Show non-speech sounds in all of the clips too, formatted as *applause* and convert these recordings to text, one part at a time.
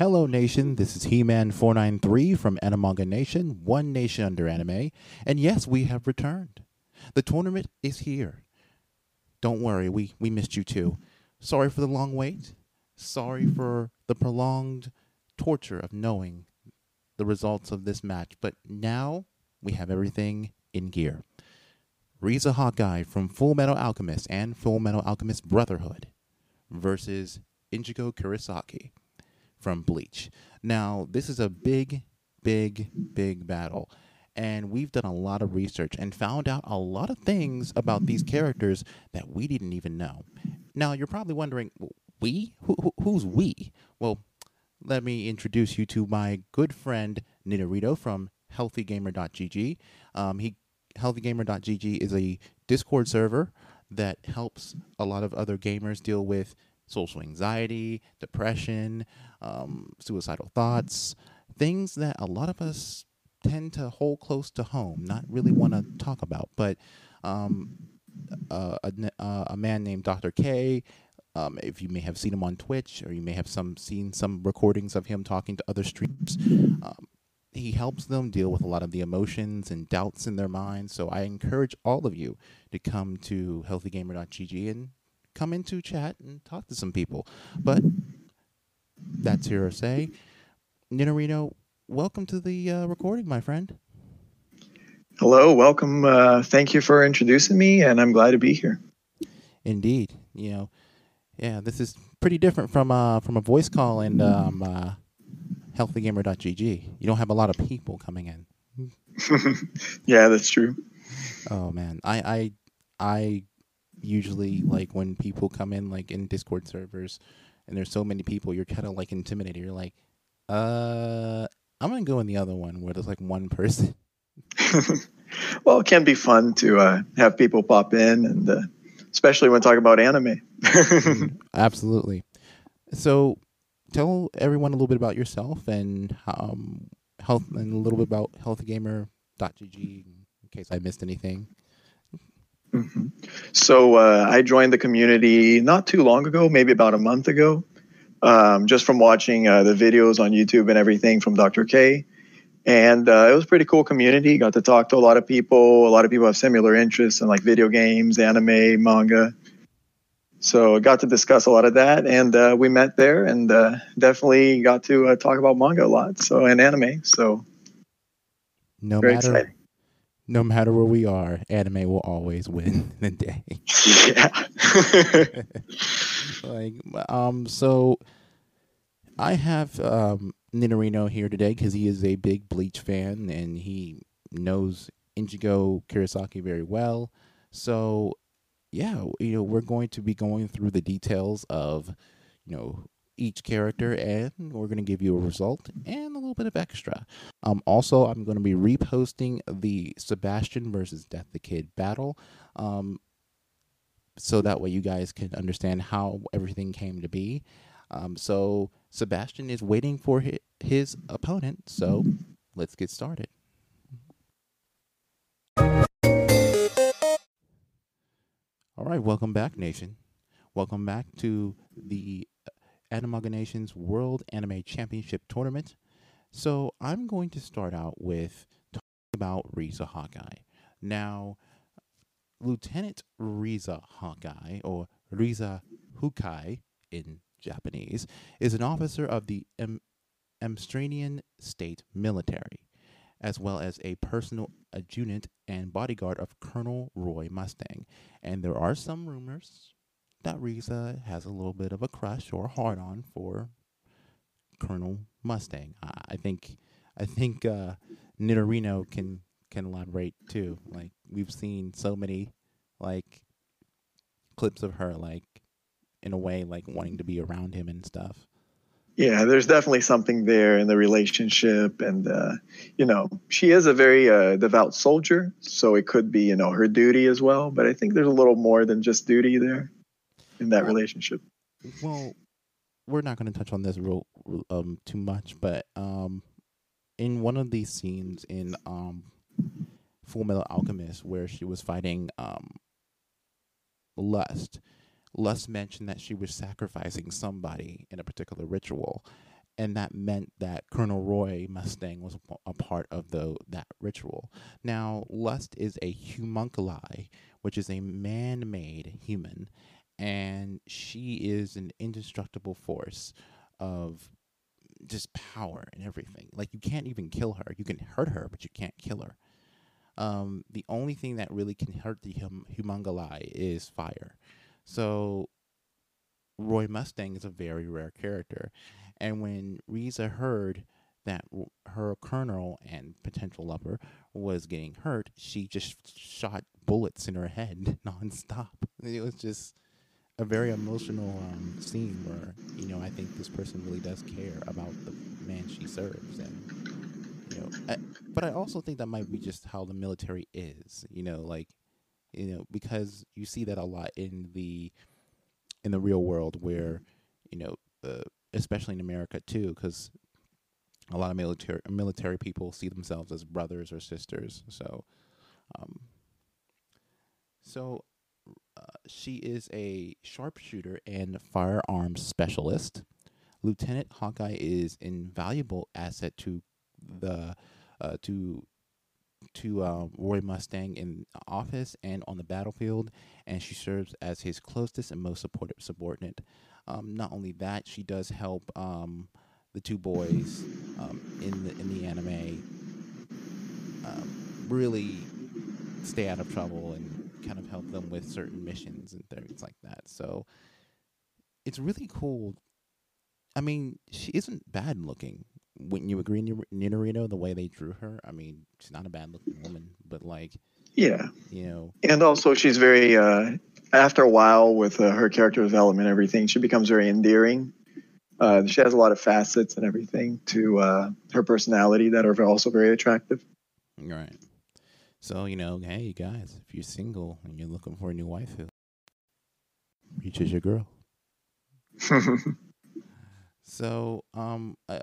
Hello, Nation. This is He Man 493 from Animanga Nation, One Nation Under Anime. And yes, we have returned. The tournament is here. Don't worry, we, we missed you too. Sorry for the long wait. Sorry for the prolonged torture of knowing the results of this match. But now we have everything in gear. Riza Hawkeye from Full Metal Alchemist and Full Metal Alchemist Brotherhood versus Ichigo Kurosaki from Bleach. Now, this is a big, big, big battle. And we've done a lot of research and found out a lot of things about these characters that we didn't even know. Now, you're probably wondering, we? Who, who, who's we? Well, let me introduce you to my good friend Ninarito from healthygamer.gg. Um, he healthygamer.gg is a Discord server that helps a lot of other gamers deal with social anxiety, depression, um, suicidal thoughts, things that a lot of us tend to hold close to home, not really want to talk about. But um, uh, a, a, man named Dr. K, um, if you may have seen him on Twitch or you may have some seen some recordings of him talking to other streamers, um, he helps them deal with a lot of the emotions and doubts in their minds. So I encourage all of you to come to healthygamer.gg and come into chat and talk to some people. But that's here to say. Ninarino, welcome to the uh, recording, my friend. Hello, welcome. Uh, thank you for introducing me, and I'm glad to be here. Indeed, you know, yeah, this is pretty different from uh, from a voice call and um, uh, healthygamer.gg. You don't have a lot of people coming in. *laughs* yeah, that's true. Oh man, I I I usually like when people come in like in Discord servers and there's so many people, you're kind of like intimidated. You're like, uh, I'm gonna go in the other one where there's like one person. *laughs* well, it can be fun to uh, have people pop in, and uh, especially when talking about anime. *laughs* Absolutely. So, tell everyone a little bit about yourself and um, health, and a little bit about healthgamer.gg in case I missed anything. Mm-hmm. So uh, I joined the community not too long ago, maybe about a month ago, um, just from watching uh, the videos on YouTube and everything from Dr. K. And uh, it was a pretty cool community. Got to talk to a lot of people. A lot of people have similar interests in like video games, anime, manga. So I got to discuss a lot of that, and uh, we met there, and uh, definitely got to uh, talk about manga a lot. So and anime. So no very matter exciting no matter where we are, anime will always win *laughs* the day. Yeah. *laughs* like um so I have um Ninarino here today because he is a big Bleach fan and he knows Ichigo Kurosaki very well. So yeah, you know, we're going to be going through the details of, you know, each character and we're going to give you a result and a little bit of extra. Um, also, I'm going to be reposting the Sebastian versus Death the Kid battle um, so that way you guys can understand how everything came to be. Um, so, Sebastian is waiting for his, his opponent, so let's get started. All right, welcome back, Nation. Welcome back to the Animanga Nation's World Anime Championship Tournament. So I'm going to start out with talking about Riza Hawkeye. Now, Lieutenant Riza Hawkeye, or Riza Hukai in Japanese, is an officer of the Am- Amestrian State Military, as well as a personal adjutant and bodyguard of Colonel Roy Mustang. And there are some rumors that Riza has a little bit of a crush or hard on for Colonel Mustang. I think I think uh, Nidorino can can elaborate too. Like we've seen so many like clips of her like in a way like wanting to be around him and stuff. Yeah, there's definitely something there in the relationship, and uh, you know, she is a very uh, devout soldier, so it could be you know her duty as well. But I think there's a little more than just duty there in that relationship. Well, we're not going to touch on this real um too much, but um, in one of these scenes in um, Full Metal Alchemist, where she was fighting um, Lust, Lust mentioned that she was sacrificing somebody in a particular ritual, and that meant that Colonel Roy Mustang was a part of the that ritual. Now, Lust is a homunculi, which is a man-made human, and she is an indestructible force of just power and everything. Like you can't even kill her. You can hurt her, but you can't kill her. Um, the only thing that really can hurt the hum- homunculi is fire. So Roy Mustang is a very rare character, and when Riza heard that her colonel and potential lover was getting hurt, she just shot bullets in her head *laughs* nonstop. It was just a very emotional um, scene where you know I think this person really does care about the man she serves, and you know, I, but I also think that might be just how the military is. You know, like you know because you see that a lot in the in the real world where you know uh, especially in America too because a lot of military military people see themselves as brothers or sisters so um, so she is a sharpshooter and firearms specialist. Lieutenant Hawkeye is an invaluable asset to the uh, to to uh, Roy Mustang in office and on the battlefield, and she serves as his closest and most supportive subordinate. Um, not only that, she does help um, the two boys um, in the in the anime um, really stay out of trouble and kind of help them with certain missions and things like that. So it's really cool. I mean, she isn't bad looking. Wouldn't you agree, Ninarino, the way they drew her? I mean, she's not a bad looking woman, but like, yeah, you know, and also she's very. uh After a while, with uh, her character development, and everything, she becomes very endearing. Uh, she has a lot of facets and everything to uh, her personality that are also very attractive. Right. So, you know, hey guys, if you're single and you're looking for a new wife, reach is your girl. *laughs* so, um, uh,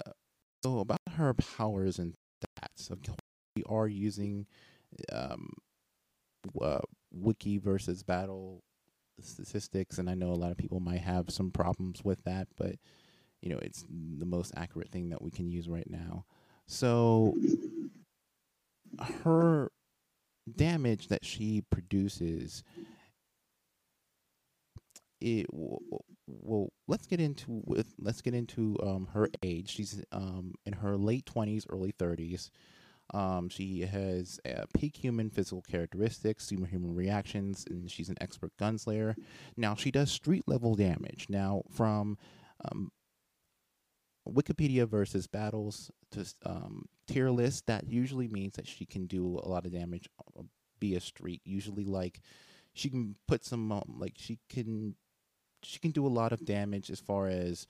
so about her powers and stats, we are using um, uh, wiki versus battle statistics, and I know a lot of people might have some problems with that, but you know, it's the most accurate thing that we can use right now. So, her damage that she produces it well let's get into with let's get into um, her age she's um, in her late 20s early 30s um, she has uh, peak human physical characteristics, superhuman reactions, and she's an expert gunslinger. Now, she does street level damage. Now, from um, Wikipedia versus battles to um, tier list, that usually means that she can do a lot of damage via street. Usually, like she can put some um, like she can she can do a lot of damage as far as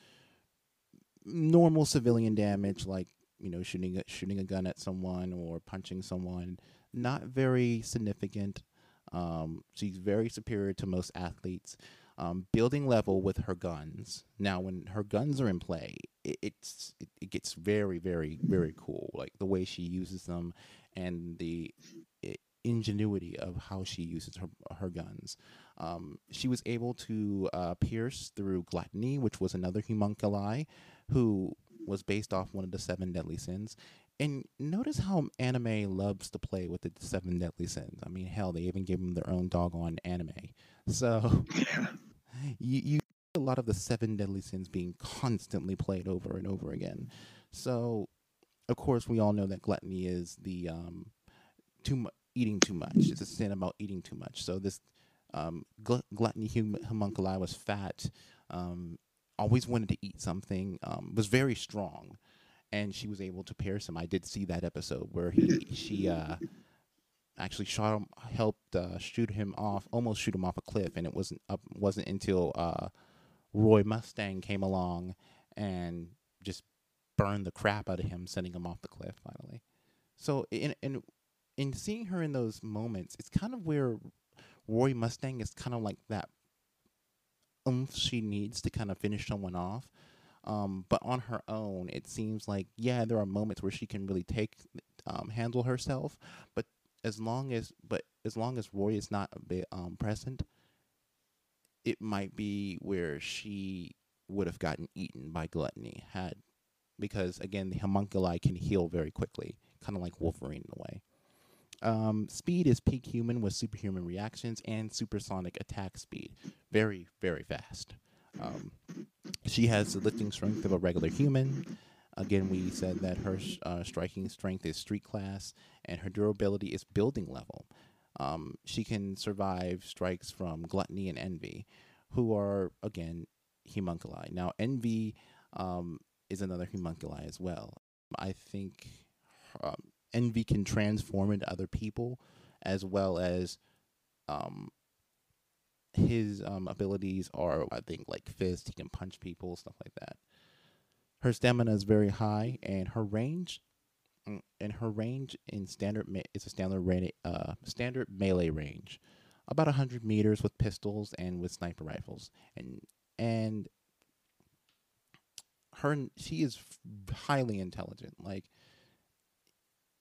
normal civilian damage, like you know shooting a, shooting a gun at someone or punching someone. Not very significant. Um, she's very superior to most athletes um, building level with her guns. Now, when her guns are in play, it, it's it, it, gets very, very, very cool. Like the way she uses them, and the ingenuity of how she uses her her guns. Um, she was able to uh, pierce through gluttony, which was another homunculi, who was based off one of the seven deadly sins. And notice how anime loves to play with the seven deadly sins. I mean, hell, they even gave them their own doggone anime. So, *laughs* yeah you, you a lot of the seven deadly sins being constantly played over and over again. So, of course, we all know that gluttony is the um, too much eating too much. It's a sin about eating too much. So this um, gl- gluttony hum- homunculi was fat, um, always wanted to eat something, um, was very strong, and she was able to pierce him. I did see that episode where he she uh, actually shot him, helped uh, shoot him off, almost shoot him off a cliff, and it wasn't wasn't until uh, Roy Mustang came along and just burned the crap out of him, sending him off the cliff finally. So in in in seeing her in those moments, it's kind of where Roy Mustang is kind of like that oomph she needs to kind of finish someone off. Um, but on her own, it seems like yeah, there are moments where she can really take um, handle herself, but as long as but as long as Roy is not a bit um, present, it might be where she would have gotten eaten by gluttony had because again, the homunculi can heal very quickly, kind of like Wolverine in a way. Um, speed is peak human with superhuman reactions and supersonic attack speed. Very, very fast. Um, she has the lifting strength of a regular human. Again, we said that her uh, striking strength is street class and her durability is building level. Um, she can survive strikes from gluttony and envy, who are, again, homunculi. Now, envy um, is another homunculi as well. I think um, envy can transform into other people as well as um, his um, abilities are, I think, like fist. He can punch people, stuff like that. Her stamina is very high, and her range, and her range in standard me- is a standard uh, standard melee range, about hundred meters with pistols and with sniper rifles, and and her she is highly intelligent. Like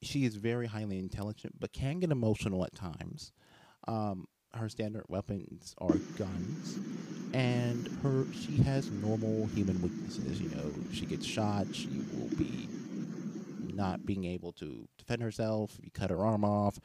she is very highly intelligent, but can get emotional at times. Um, her standard weapons are guns, and her she has normal human weaknesses. You know, she gets shot. She will be not being able to defend herself. You cut her arm off,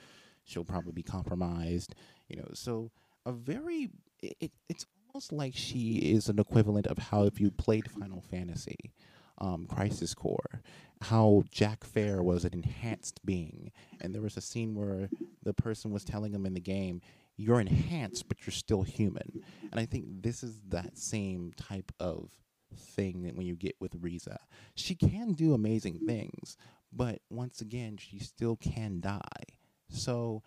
she'll probably be compromised. You know, so a very it, it's almost like she is an equivalent of how if you played Final Fantasy. Um, Crisis Core, how Zack Fair was an enhanced being, and there was a scene where the person was telling him in the game, you're enhanced, but you're still human. And I think this is that same type of thing that when you get with Riza. She can do amazing things, but once again, she still can die. So,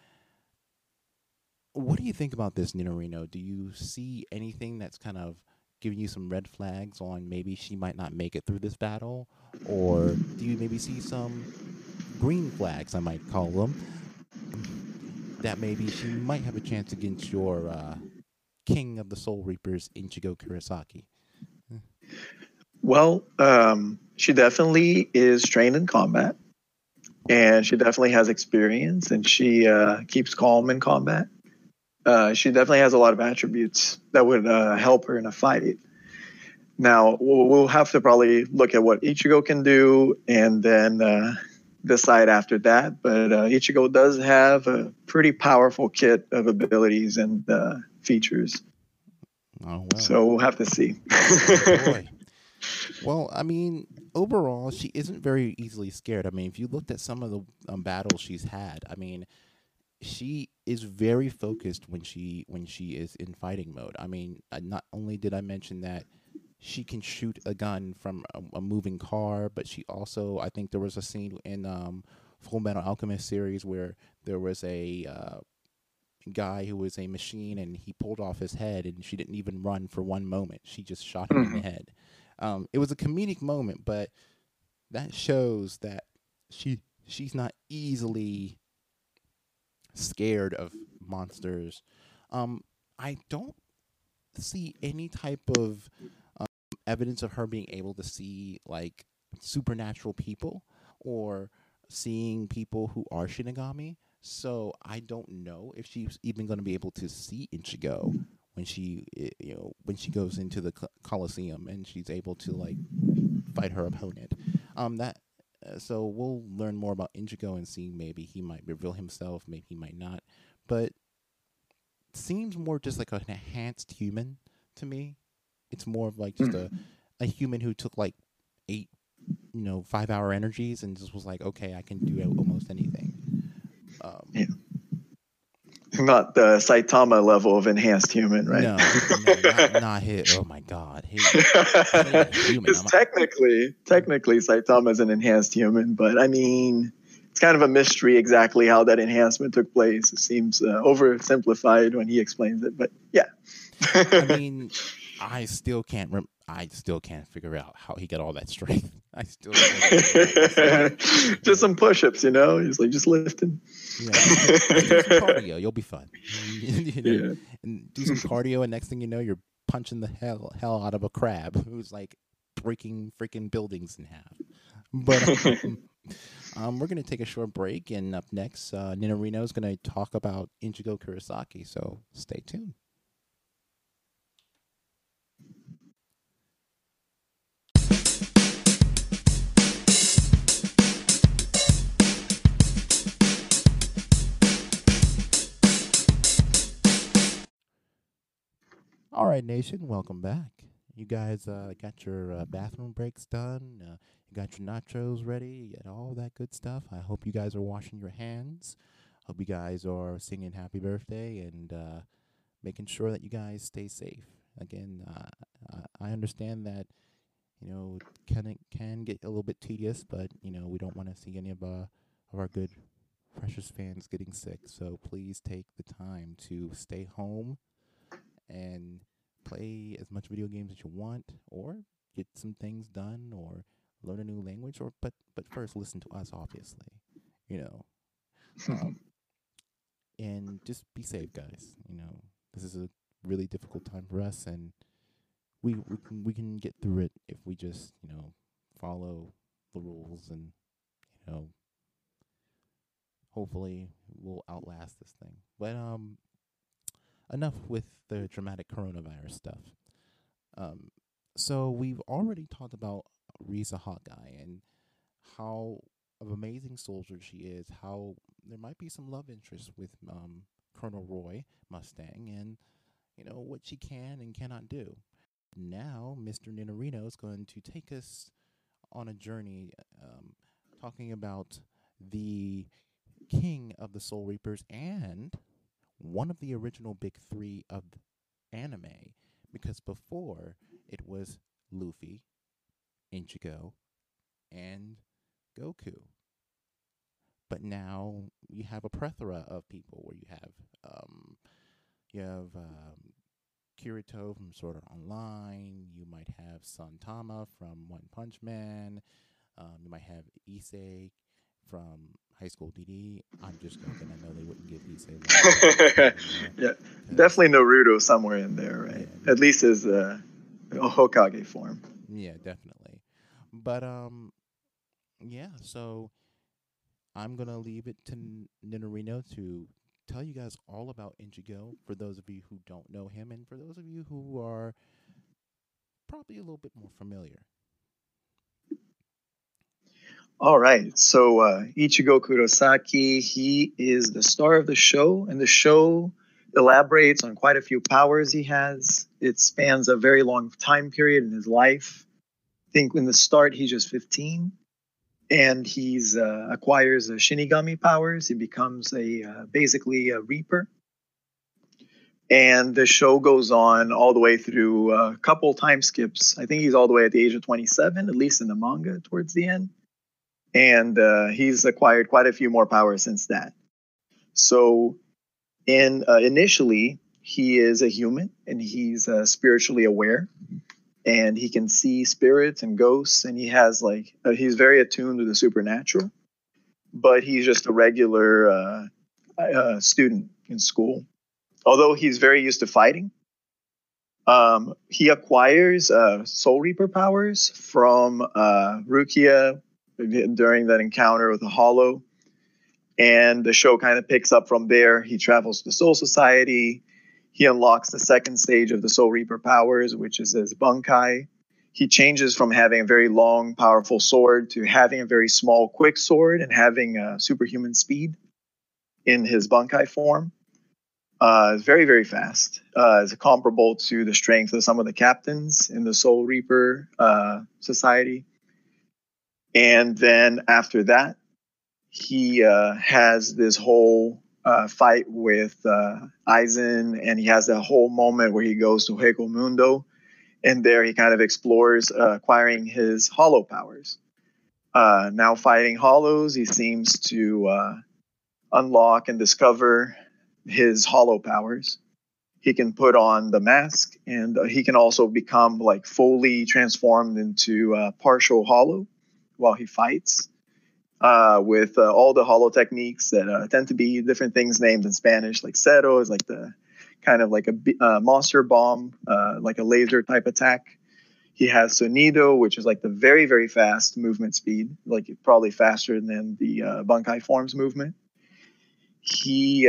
what do you think about this, Ninarino? Do you see anything that's kind of giving you some red flags on maybe she might not make it through this battle? Or do you maybe see some green flags, I might call them, that maybe she might have a chance against your uh, king of the Soul Reapers, Ichigo Kurosaki? Well, um, she definitely is trained in combat, and she definitely has experience, and she uh, keeps calm in combat. Uh, she definitely has a lot of attributes that would uh, help her in a fight. Now, we'll, we'll, have to probably look at what Ichigo can do, and then uh, decide after that. But uh, Ichigo does have a pretty powerful kit of abilities and uh, features. Oh, well. So we'll have to see. oh, *laughs* well, I mean, overall, she isn't very easily scared. I mean, if you looked at some of the um, battles she's had, I mean, she is very focused when she when she is in fighting mode. I mean, uh, not only did I mention that she can shoot a gun from a, a, moving car, but she also I think there was a scene in um, Full Metal Alchemist series where there was a uh, guy who was a machine and he pulled off his head and she didn't even run for one moment. She just shot him mm-hmm. in the head. Um, it was a comedic moment, but that shows that she she's not easily scared of monsters. Um, I don't see any type of evidence of her being able to see like supernatural people or seeing people who are Shinigami. So I don't know if she's even going to be able to see Ichigo when she, you know, when she goes into the Coliseum and she's able to like fight her opponent. Um, that uh, so we'll learn more about Ichigo and see maybe he might reveal himself, maybe he might not, but seems more just like an enhanced human to me it's more of like just a a human who took like eight, you know, five hour energies and just was like, okay, I can do almost anything. Um, yeah. Not the Saitama level of enhanced human, right? No, no not, not hit. Oh my god, Because *laughs* technically, technically, Saitama is an enhanced human, but I mean, it's kind of a mystery exactly how that enhancement took place. It seems uh, oversimplified when he explains it, but yeah. I *laughs* mean, I still can't. Rem- I still can't figure out how he got all that strength. I still *laughs* just some push-ups, you know. He's like just lifting. Yeah, *laughs* cardio. You'll be fine. *laughs* you know? Yeah. And do some cardio, and next thing you know, you're punching the hell hell out of a crab who's like breaking freaking buildings in half. But um, um, we're gonna take a short break, and up next, uh, Ninarino is gonna talk about Ichigo Kurosaki. So stay tuned. Right, Nation, welcome back. You guys uh, got your uh, bathroom breaks done. Uh, you got your nachos ready. and all that good stuff. I hope you guys are washing your hands. Hope you guys are singing happy birthday and uh, making sure that you guys stay safe. Again, uh, I understand that you know can can get a little bit tedious, but you know we don't want to see any of uh, of our good precious fans getting sick. So please take the time to stay home and play as much video games as you want, or get some things done, or learn a new language, or but but first listen to us, obviously, you know, um, and just be safe, guys. You know, this is a really difficult time for us, and we we can we can get through it if we just you know follow the rules and you know hopefully we'll outlast this thing. But um enough with the dramatic coronavirus stuff. Um, so we've already talked about Riza Hawkeye and how of amazing soldier she is. How there might be some love interest with um, Colonel Roy Mustang, and you know what she can and cannot do. Now, Mr. Ninarino is going to take us on a journey, um, talking about the king of the Soul Reapers and one of the original big three of anime because before it was Luffy, Ichigo, and Goku. But now you have a plethora of people where you have um, you have um, Kirito from Sword Art Online. You might have Saitama from One Punch Man. Um, you might have Issei from High School DD. I'm just joking. I know they wouldn't give Issei. *laughs* yeah, definitely Naruto somewhere in there, right? Yeah. At least as uh, a Hokage form. Yeah, definitely. But um, yeah. So I'm gonna leave it to Ninarino to tell you guys all about Ichigo for those of you who don't know him, and for those of you who are probably a little bit more familiar. All right. So uh, Ichigo Kurosaki, he is the star of the show, and the show elaborates on quite a few powers he has. It spans a very long time period in his life. I think in the start he's just 15, and he's uh, acquires a Shinigami powers. He becomes a uh, basically a Reaper. And the show goes on all the way through a couple time skips. I think he's all the way at the age of 27, at least in the manga towards the end and uh, he's acquired quite a few more powers since that. So, in uh, initially, he is a human and he's uh, spiritually aware, and he can see spirits and ghosts, and he has like uh, he's very attuned to the supernatural. But he's just a regular uh, uh, student in school, although he's very used to fighting. Um, he acquires Soul Reaper powers from Rukia during that encounter with the Hollow. And the show kind of picks up from there. He travels to the Soul Society. He unlocks the second stage of the Soul Reaper powers, which is his Bankai. He changes from having a very long, powerful sword to having a very small, quick sword and having a superhuman speed in his Bankai form. Uh, very, very fast. Uh, it's comparable to the strength of some of the captains in the Soul Reaper uh, Society. And then after that, he uh, has this whole uh, fight with uh, Aizen, and he has that whole moment where he goes to Hueco Mundo, and there he kind of explores uh, acquiring his hollow powers. Uh, now fighting hollows, he seems to uh, unlock and discover his hollow powers. He can put on the mask, and he can also become like fully transformed into partial hollow while he fights uh, with uh, all the hollow techniques that uh, tend to be different things named in Spanish, like Cero is like the kind of like a uh, monster bomb, uh, like a laser type attack. He has Sonido, which is like the very, very fast movement speed, like probably faster than the uh, Bankai forms movement. He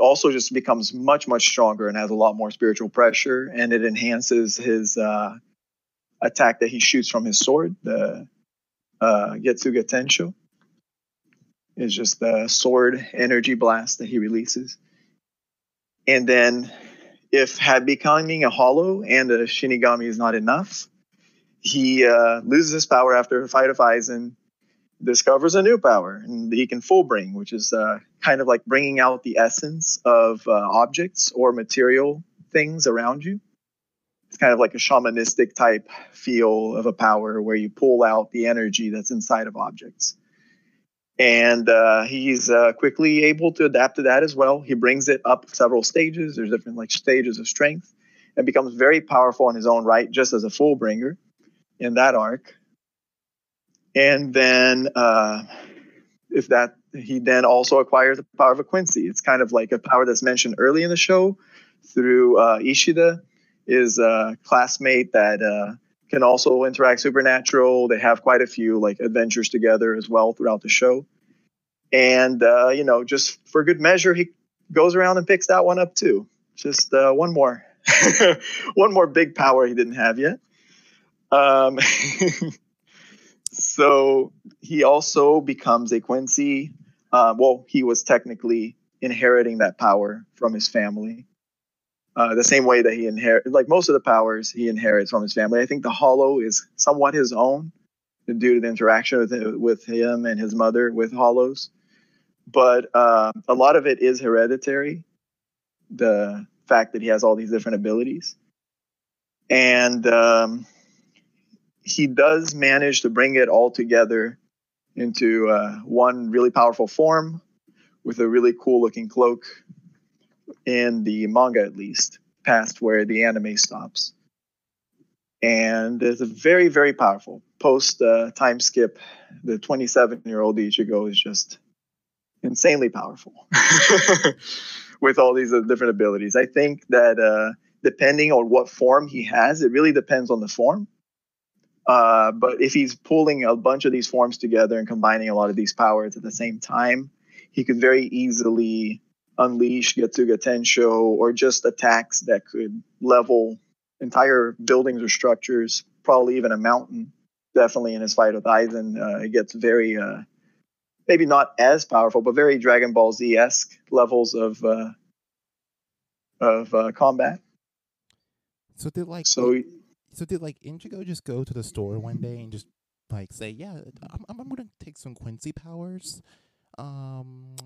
also just becomes much, much stronger and has a lot more spiritual pressure, and it enhances his attack that he shoots from his sword, the uh, Getsuga Tensho. Is just the sword energy blast that he releases. And then if becoming a hollow and a Shinigami is not enough, he uh, loses his power after a fight of Aizen, discovers a new power, and he can full bring, which is uh, kind of like bringing out the essence of uh, objects or material things around you. It's kind of like a shamanistic type feel of a power where you pull out the energy that's inside of objects. And uh, he's uh, quickly able to adapt to that as well. He brings it up several stages. There's different like stages of strength, and becomes very powerful in his own right, just as a full bringer in that arc. And then, uh, if that he then also acquires the power of a Quincy. It's kind of like a power that's mentioned early in the show through uh, Ishida, is a classmate that uh, can also interact supernatural. They have quite a few like adventures together as well throughout the show. And uh, you know, just for good measure, he goes around and picks that one up too. Just uh, one more, *laughs* one more big power he didn't have yet. Um, *laughs* so he also becomes a Quincy. Uh, well, he was technically inheriting that power from his family. Uh, the same way that he inherit, like most of the powers he inherits from his family. I think the Hollow is somewhat his own due to the interaction with him, with him and his mother with Hollows. But uh, a lot of it is hereditary. The fact that he has all these different abilities, and um, he does manage to bring it all together into uh, one really powerful form with a really cool looking cloak in the manga at least past where the anime stops. And it's a very very powerful. Post uh, time skip the 27 year old ichigo is just insanely powerful *laughs* with all these uh, different abilities. I think that uh, depending on what form he has it really depends on the form. Uh, but if he's pulling a bunch of these forms together and combining a lot of these powers at the same time, he could very easily unleash Getsuga Tensho or just attacks that could level entire buildings or structures, probably even a mountain. Definitely in his fight with Aizen, uh, it gets very, uh, maybe not as powerful, but very Dragon Ball Z esque levels of uh, of uh, combat. So did like So so did like Ichigo just go to the store one day and just like say, "Yeah, I'm I'm, I'm gonna take some Quincy powers. Um,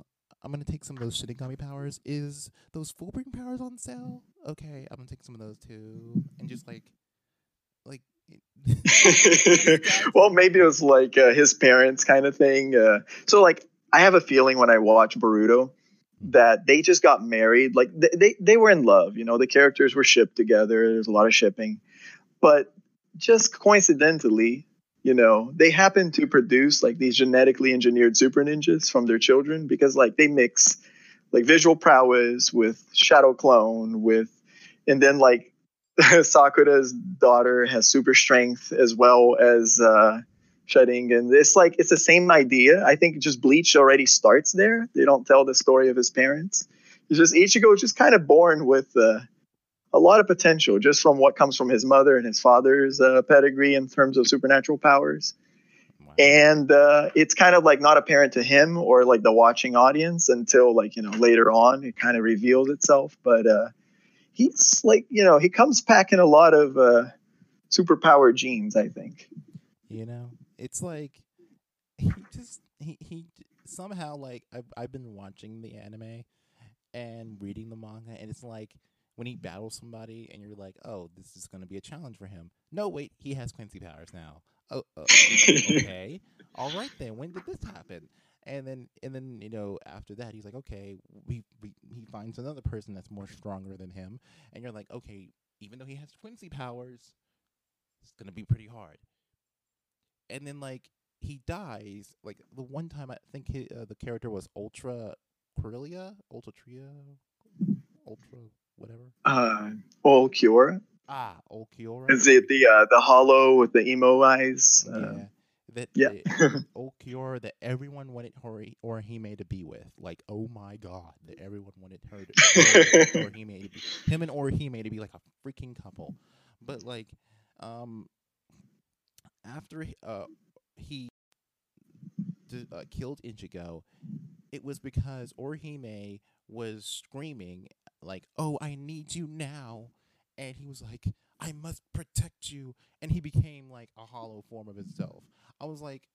I'm gonna take some of those Shinigami powers. Is those Fullbring powers on sale? Okay, I'm gonna take some of those too." And just like, like. *laughs* well, maybe it was like uh, his parents kind of thing. Uh, so, like, I have a feeling when I watch Boruto that they just got married. Like, they, they, they were in love. You know, the characters were shipped together. There's a lot of shipping. But just coincidentally, you know, they happen to produce like these genetically engineered super ninjas from their children because like they mix like visual prowess with shadow clone with and then like *laughs* Sakura's daughter has super strength as well as uh and It's like it's the same idea. I think just Bleach already starts there. They don't tell the story of his parents. It's just Ichigo is just kind of born with uh, a lot of potential just from what comes from his mother and his father's uh, pedigree in terms of supernatural powers. Wow. And uh, it's kind of like not apparent to him or like the watching audience until like you know later on it kind of reveals itself. But uh, he's like you know he comes packing a lot of uh, superpower genes. I think. You know, it's like he just he he somehow like I've I've been watching the anime and reading the manga, and it's like when he battles somebody and you're like, oh, this is going to be a challenge for him. No, wait, he has Quincy powers now. Oh, oh *laughs* okay. All right then. When did this happen? And then, and then, you know, after that, he's like, okay, we, we he finds another person that's more stronger than him, and you're like, okay, even though he has Quincy powers, it's gonna be pretty hard. And then, like, he dies. Like the one time, I think he, uh, the character was Ultra Quirlia, Ultra Tria, Ultra whatever? Uh, Ulquiorra. Ah, Ulquiorra. Is it the uh, the hollow with the emo eyes? Uh, yeah. That yeah. Ulquiorra *laughs* that everyone wanted Hori Orihime to be with. Like, oh my god, that everyone wanted her to Orihime to be *laughs* him and Orihime to be like a freaking couple. But like, um after uh he uh, killed Ichigo, it was because Orihime was screaming like, "Oh, I need you now," and he was like, "I must protect you," and he became like a hollow form of himself. I was like,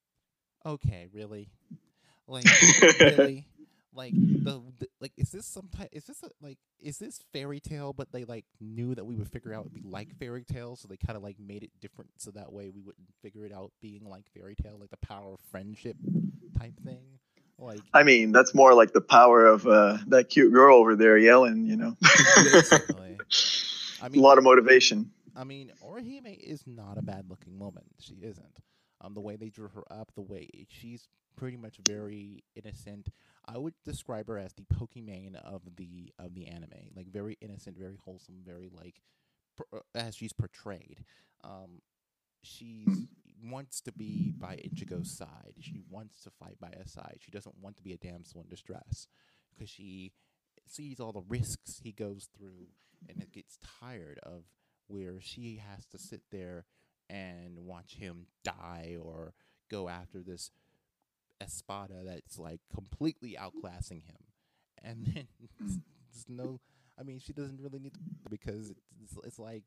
"Okay, really? Like, *laughs* really?" Like the, the like is this some type is this a, like is this fairy tale but they like knew that we would figure out it'd be like fairy tale so they kind of like made it different so that way we wouldn't figure it out being like fairy tale like the power of friendship type thing like I mean, that's more like the power of uh, that cute girl over there yelling. You know. *laughs* I a mean lot of motivation. I mean Orihime is not a bad looking woman she isn't um the way they drew her up the way she's pretty much very innocent I would describe her as the Pokimane of the of the anime, like very innocent, very wholesome, very like per, uh, as she's portrayed. Um, she wants to be by Ichigo's side. She wants to fight by his side. She doesn't want to be a damsel in distress because she sees all the risks he goes through and it gets tired of where she has to sit there and watch him die or go after this Espada that's like completely outclassing him, and *laughs* then *laughs* there's no. I mean, she doesn't really need to because it's, it's like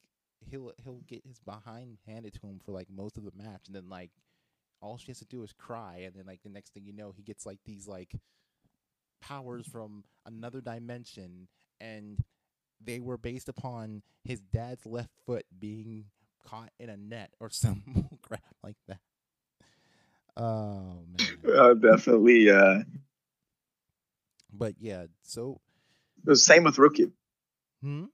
he'll he'll get his behind handed to him for like most of the match, and then like all she has to do is cry, and then like the next thing you know, he gets like these like powers from another dimension, and they were based upon his dad's left foot being caught in a net or *laughs* some crap like that. Oh man. *laughs* Uh, definitely. Uh, But yeah, so the same with Rookie. hmm.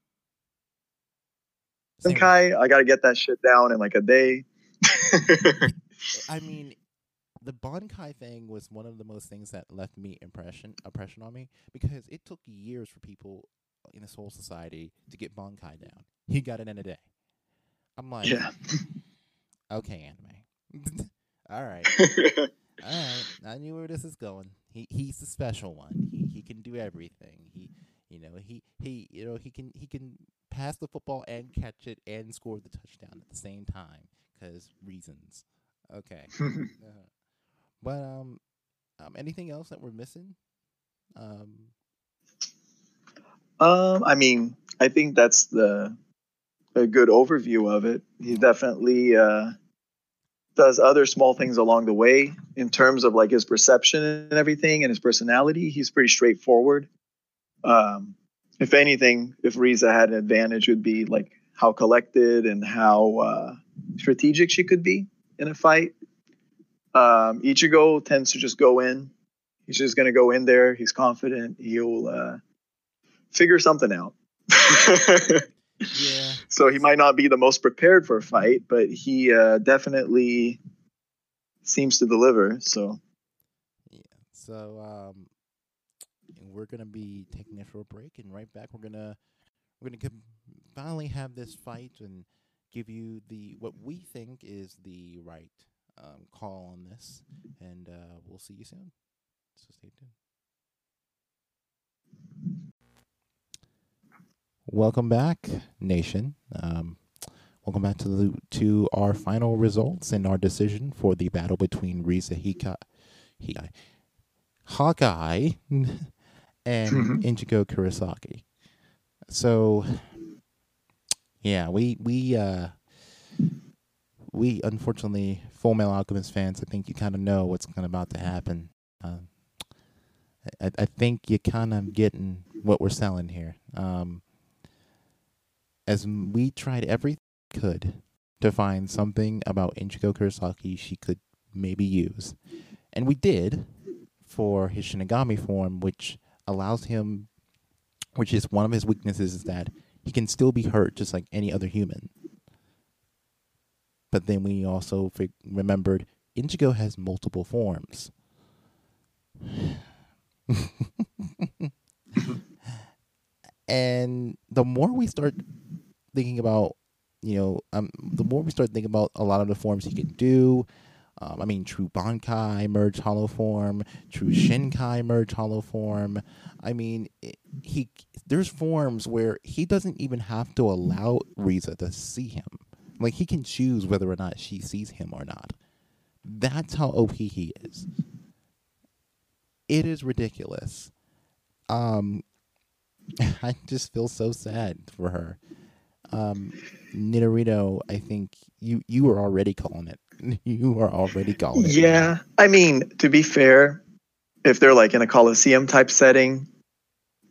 Same- Kai, I got to get that shit down in like a day. *laughs* I mean, the Bankai thing was one of the most things that left me impression impression on me because it took years for people in this whole society to get Bankai down. He got it in a day. I'm like, yeah. *laughs* okay, anime. *laughs* All right. All right, I knew where this is going. He he's the special one. He he can do everything. He you know he he you know he can he can pass the football and catch it and score the touchdown at the same time because reasons. Okay, *laughs* uh, but um, um, anything else that we're missing? Um, Um, I mean, I think that's the a good overview of it. He definitely uh, does other small things along the way in terms of like his perception and everything and his personality. He's pretty straightforward. Um, if anything, if Riza had an advantage, would be like how collected and how uh, strategic she could be in a fight. Um, Ichigo tends to just go in. He's just going to go in there. He's confident. He'll uh, figure something out. *laughs* yeah, so he might not be the most prepared for a fight, but he uh, definitely seems to deliver. So yeah. So um, we're gonna be taking a short break, and right back we're gonna we're gonna com- finally have this fight and give you the what we think is the right um, call on this, and uh, we'll see you soon. So stay tuned. Welcome back, nation. Um, welcome back to the to our final results and our decision for the battle between Riza Hika, Hika Hawkeye *laughs* and Mhm. Ichigo Kurosaki. So, yeah, we we uh we unfortunately Full Metal Alchemist fans. I think you kind of know what's kind of about to happen. Uh, I, I think you kind of getting what we're selling here. Um, as we tried everything we could to find something about Ichigo Kurosaki she could maybe use, and we did for his Shinigami form, which allows him, which is one of his weaknesses, is that he can still be hurt just like any other human. But then we also fig- remembered Ichigo has multiple forms. *laughs* and the more we start thinking about, you know, um, the more we start thinking about a lot of the forms he can do. Um, I mean, true Bankai merge hollow form, true Shinkai merge hollow form. I mean, it, he there's forms where he doesn't even have to allow Riza to see him. Like he can choose whether or not she sees him or not. That's how OP he is. It is ridiculous. Um, *laughs* I just feel so sad for her. Um, Nidorino, I think you you were already calling it. *laughs* You are already gone. Yeah, I mean, to be fair, if they're like in a coliseum type setting,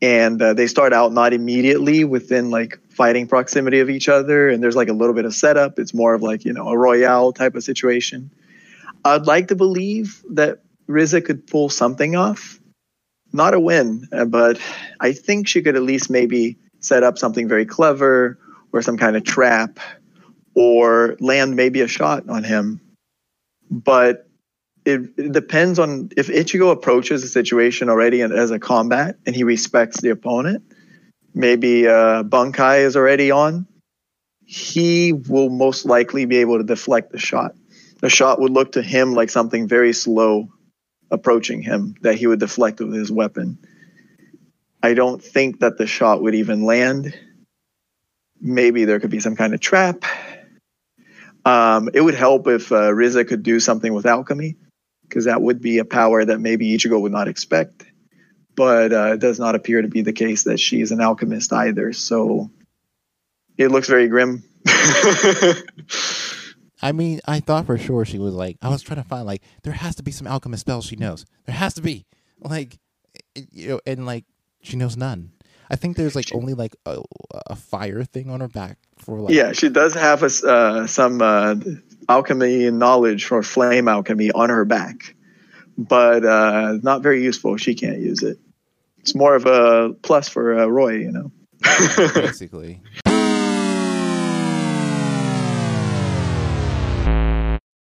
and uh, they start out not immediately within like fighting proximity of each other, and there's like a little bit of setup. It's more of like you know a royale type of situation. I'd like to believe that Riza could pull something off. Not a win, uh, but I think she could at least maybe set up something very clever or some kind of trap or land maybe a shot on him. But it, it depends on if Ichigo approaches the situation already as a combat and he respects the opponent. Maybe uh, Bankai is already on. He will most likely be able to deflect the shot. The shot would look to him like something very slow approaching him that he would deflect with his weapon. I don't think that the shot would even land. Maybe there could be some kind of trap. Um, it would help if uh, Riza could do something with alchemy, because that would be a power that maybe Ichigo would not expect. But uh, it does not appear to be the case that she is an alchemist either. So it looks very grim. *laughs* I mean, I thought for sure she was like. I was trying to find like there has to be some alchemist spells she knows. There has to be like, you know, and like she knows none. I think there's like only like a, a fire thing on her back for like. Yeah, she does have a, uh, some uh, alchemy knowledge for flame alchemy on her back, but uh, not very useful. She can't use it. It's more of a plus for uh, Roy, you know. *laughs* *laughs* basically,